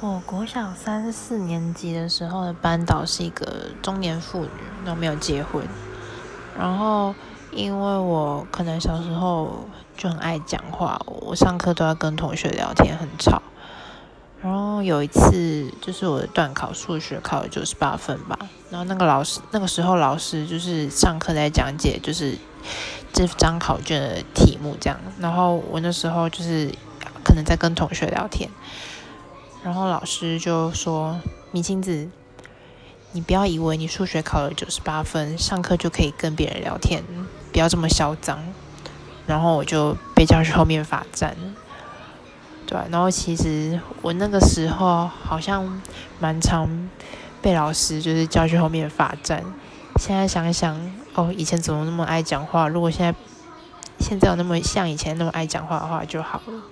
我国小三四年级的时候的班导是一个中年妇女，都没有结婚。然后因为我可能小时候就很爱讲话，我上课都要跟同学聊天，很吵。然后有一次就是我的段考数学考了九十八分吧，然后那个老师那个时候老师就是上课在讲解就是这张考卷的题目这样，然后我那时候就是可能在跟同学聊天。然后老师就说：“米青子，你不要以为你数学考了九十八分，上课就可以跟别人聊天，不要这么嚣张。”然后我就被叫去后面罚站。对，然后其实我那个时候好像蛮常被老师就是叫去后面罚站。现在想想，哦，以前怎么那么爱讲话？如果现在现在有那么像以前那么爱讲话的话就好了。